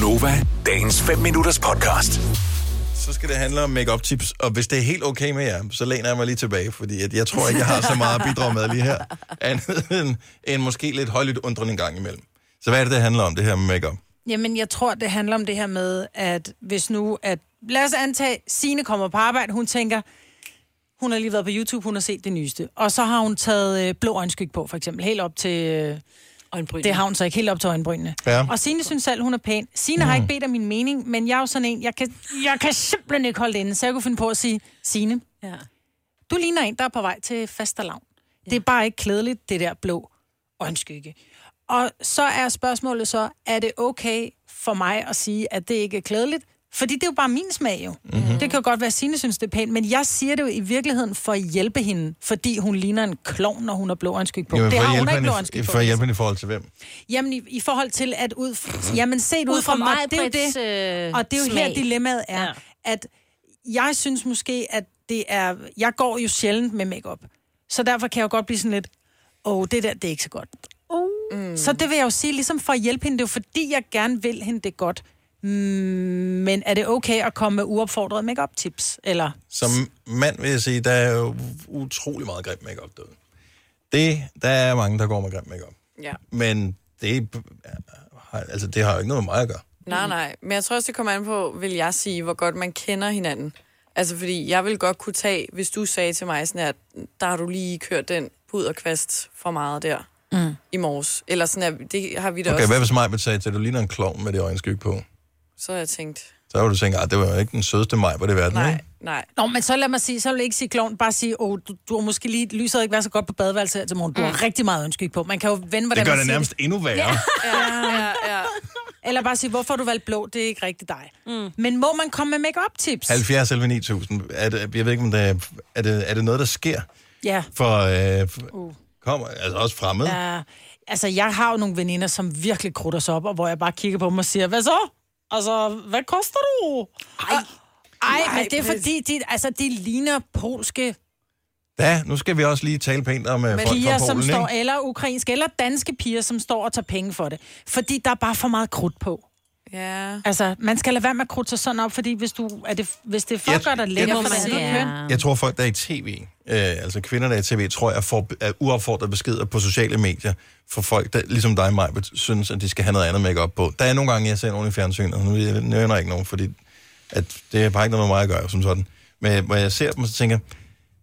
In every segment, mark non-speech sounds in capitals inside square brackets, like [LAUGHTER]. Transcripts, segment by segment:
Gunova, dagens 5 minutters podcast. Så skal det handle om make tips og hvis det er helt okay med jer, så læner jeg mig lige tilbage, fordi at jeg tror ikke, jeg har så meget at bidrage med lige her, andet end, end måske lidt højlydt undrende en gang imellem. Så hvad er det, det handler om, det her med make-up? Jamen, jeg tror, det handler om det her med, at hvis nu, at lad os antage, Sine kommer på arbejde, hun tænker, hun har lige været på YouTube, hun har set det nyeste. Og så har hun taget øh, blå øjenskyg på, for eksempel, helt op til... Øh, Øjenbrynene. det har hun så ikke helt op til øjenbrynene. Ja. Og Signe synes selv, hun er pæn. Signe mm. har ikke bedt om min mening, men jeg er jo sådan en, jeg kan, jeg kan simpelthen ikke holde det inde, så jeg kunne finde på at sige, Signe, Ja. du ligner en, der er på vej til fastelavn. Ja. Det er bare ikke klædeligt, det der blå øjenskygge. Og så er spørgsmålet så, er det okay for mig at sige, at det ikke er klædeligt? Fordi det er jo bare min smag jo. Mhm. Mm-hmm. Det kan jo godt være, at Signe synes, det er pænt, men jeg siger det jo i virkeligheden for at hjælpe hende, fordi hun ligner en klovn, når hun har blå øjenskygge på. Jamen, det har hun ikke blå øjenskygge på. for at hjælpe hende i forhold til hvem? Jamen, i, i forhold til at ud... Jamen, set ud, Ud fra fra mig, det er det. øh, og det er jo smag. her, dilemmaet er, ja. at jeg synes måske, at det er... Jeg går jo sjældent med makeup, Så derfor kan jeg jo godt blive sådan lidt, åh, oh, det der, det er ikke så godt. Uh. Mm. Så det vil jeg jo sige, ligesom for at hjælpe hende, det er jo fordi, jeg gerne vil hende det godt. Mm, men er det okay at komme med uopfordrede makeup tips Eller Som mand vil jeg sige, der er jo utrolig meget grim makeup derude. Det, der er mange, der går med grim makeup. Ja. Men det, har- altså, det har jo ikke noget med mig at gøre. Nej, nej. Men jeg tror også, det kommer an på, vil jeg sige, hvor godt man kender hinanden. Altså, fordi jeg vil godt kunne tage, hvis du sagde til mig sådan, at der har du lige kørt den puderkvast for meget der mm. i morges. Eller sådan, at det har vi da Okay, også. hvad hvis mig vil sige til, at du ligner en klovn med det øjenskygge på? Så har jeg tænkt, Så har du tænkt, at det var jo ikke den sødeste mig på det verden. nej, ikke? nej. Nå, men så lad mig sige, så vil jeg ikke sige klovn, bare sige, åh, du, du har måske lige, lyset ikke været så godt på badeværelset her til morgen. Du har rigtig meget ønskyg på. Man kan jo vende, hvordan Det gør det nærmest endnu værre. Ja. Ja, ja, ja. [LAUGHS] Eller bare sige, hvorfor har du valgt blå, det er ikke rigtig dig. Mm. Men må man komme med make tips 70 11 9000. Er det, jeg ved ikke, om det er, er, det, er det noget, der sker Ja. for... Øh, uh. kommer, altså også fremmed. Ja. Altså, jeg har jo nogle veninder, som virkelig krutter sig op, og hvor jeg bare kigger på dem og siger, hvad så? Altså, hvad koster du? Ej, ej, men det er fordi, de, altså, de ligner polske Ja, nu skal vi også lige tale pænt om øh, folk piger, fra som Polen, står, ikke? eller ukrainske, eller danske piger, som står og tager penge for det. Fordi der er bare for meget krudt på. ja. Altså, man skal lade være med at krudte sig sådan op, fordi hvis, du, er det, hvis det gøre dig må for køn, gerne. Jeg tror, folk, der er i tv, øh, altså kvinder, der er i tv, tror jeg får er uopfordrede beskeder på sociale medier for folk, der ligesom dig, mig, synes, at de skal have noget andet makeup på. Der er nogle gange, jeg ser nogen i fjernsynet, nu jeg nævner ikke nogen, fordi at det har bare ikke noget med mig at gøre, som sådan. Men hvor jeg ser dem, så tænker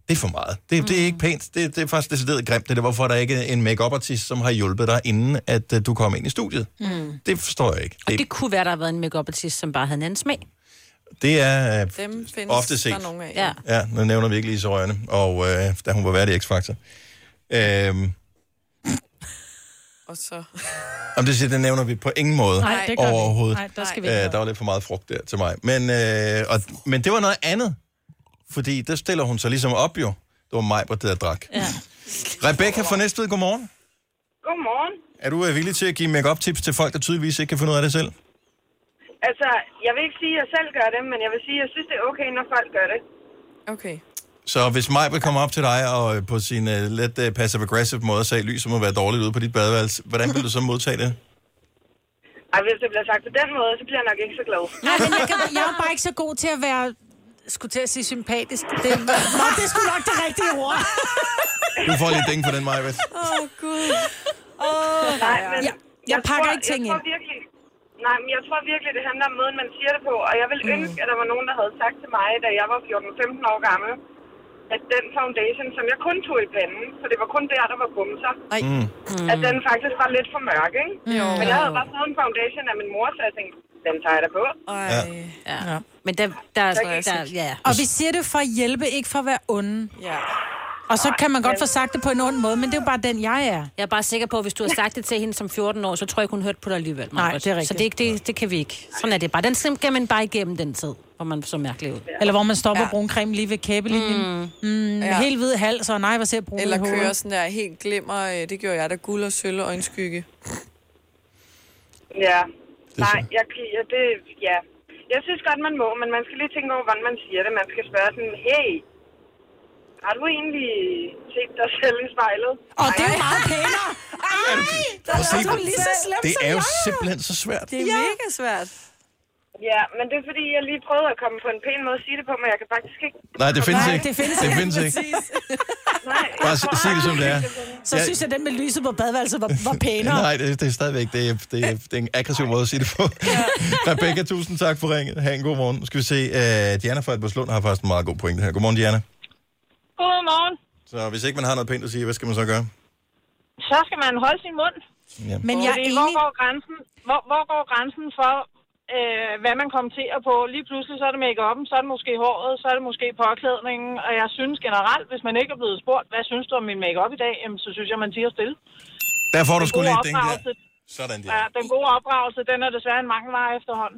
det er for meget. Det, mm. det er ikke pænt. Det, det er faktisk decideret grimt. Det er hvorfor der ikke er en make artist som har hjulpet dig, inden at uh, du kom ind i studiet. Mm. Det forstår jeg ikke. Og Det, kunne være, der har været en make artist som bare havde en anden smag. Det er uh, Dem findes ofte set. der nogle af. Ja. Ja, nu nævner vi ikke Lise Rønne, og øh, da hun var vært i X-Factor. Øhm, Og så... [LAUGHS] om det siger, det nævner vi på ingen måde Nej, det gør vi. overhovedet. Nej, der skal vi Øh, ikke der var lidt for meget frugt der til mig. Men, øh, og, men det var noget andet, fordi der stiller hun sig ligesom op jo. Det var mig, der drak. Ja. Rebecca fra Næstved, godmorgen. Godmorgen. Er du øh, villig til at give make tips til folk, der tydeligvis ikke kan finde ud af det selv? Altså, jeg vil ikke sige, at jeg selv gør det, men jeg vil sige, at jeg synes, det er okay, når folk gør det. Okay. Så hvis mig vil komme op til dig og øh, på sin uh, lidt uh, passive-aggressive måde sagde, lyset må være dårligt ude på dit badeværelse, hvordan vil du så modtage det? Ej, hvis det bliver sagt på den måde, så bliver jeg nok ikke så glad. Nej, men jeg, kan, jeg er jo bare ikke så god til at være skulle til at sige sympatisk. Det, nå, det skulle nok det rigtige ord. Du får lige ding på den, Majbet. Åh, oh, Gud. Nej, men Jeg- jeg pakker tror, ikke ting jeg tror ind. virkelig, Nej, men jeg tror virkelig, det handler om måden, man siger det på. Og jeg vil Mm. ønske, at der var nogen, der havde sagt til mig, da jeg var 14-15 år gammel, at den foundation, som jeg kun tog i panden, for det var kun der, der var bumser, Ej. Mm. at den faktisk var lidt for mørk, ikke? Jo. Men jeg havde bare fået en foundation af min mor, så jeg tænkte, den tager jeg da på. Ej. Ja. Ja. ja. Men der, der, der, kan der, ja. Og vi siger det for at hjælpe, ikke for at være onde. Ja. Og så kan man godt få sagt det på en ond måde, men det er jo bare den, jeg er. Jeg er bare sikker på, at hvis du har sagt det til hende som 14 år, så tror jeg ikke, hun hørte på dig alligevel. Nej, det er rigtigt. Så det, er ikke- det, det kan vi ikke. Sådan er det bare. Den skal man bare igennem den tid, hvor man så mærkelig ud. Eller hvor man stopper Ja. brun creme lige ved kæbelinjen. Mm. Mm, Ja. Helt hvid hals, og nej, hvor ser jeg brun Eller i hovedet. køre sådan der helt glimmer. øh, Det gjorde jeg, der guld og sølv og øjenskygge. Ja. Nej, jeg, ja, det, ja. Jeg synes godt, man må, men man skal lige tænke over, hvordan man siger det. Man skal spørge sådan, hey, har du egentlig set dig selv i spejlet? Og det er meget pænere. Prøv at se, Du er lige så slem det er jo jeg simpelthen så svært. Det er ja. mega svært. Ja, men det er fordi, jeg lige prøvede at komme på en pæn måde at sige det på, men jeg kan faktisk ikke... Nej, det findes Nej, ikke. det findes det ikke. findes ikke. [LAUGHS] Nej, Bare sig sig det, som det er. Så synes jeg, at den med lyset på badeværelset var, var pænere. Nej, det, det er stadigvæk det er, det, er, det er en aggressiv måde at sige det på. Rebecca, tusind tak for ringet. Ha' en god morgen. Nu skal vi se, uh, Diana fra Edberslund har faktisk en meget god pointe her. Godmorgen, Diana. Godmorgen. Så hvis ikke man har noget pænt at sige, hvad skal man så gøre? Så skal man holde sin mund. Ja. Men jeg er Fordi, hvor enig. går grænsen, hvor, hvor går grænsen for, øh, hvad man kommenterer på? Lige pludselig så er det make-up'en, så er det måske håret, så er det måske påklædningen. Og jeg synes generelt, hvis man ikke er blevet spurgt, hvad synes du om min make-up i dag, jamen, så synes jeg, man siger stille. Der får du sgu lidt den der. Sådan der. ja, den gode opdragelse, den er desværre en mangelvare efterhånden.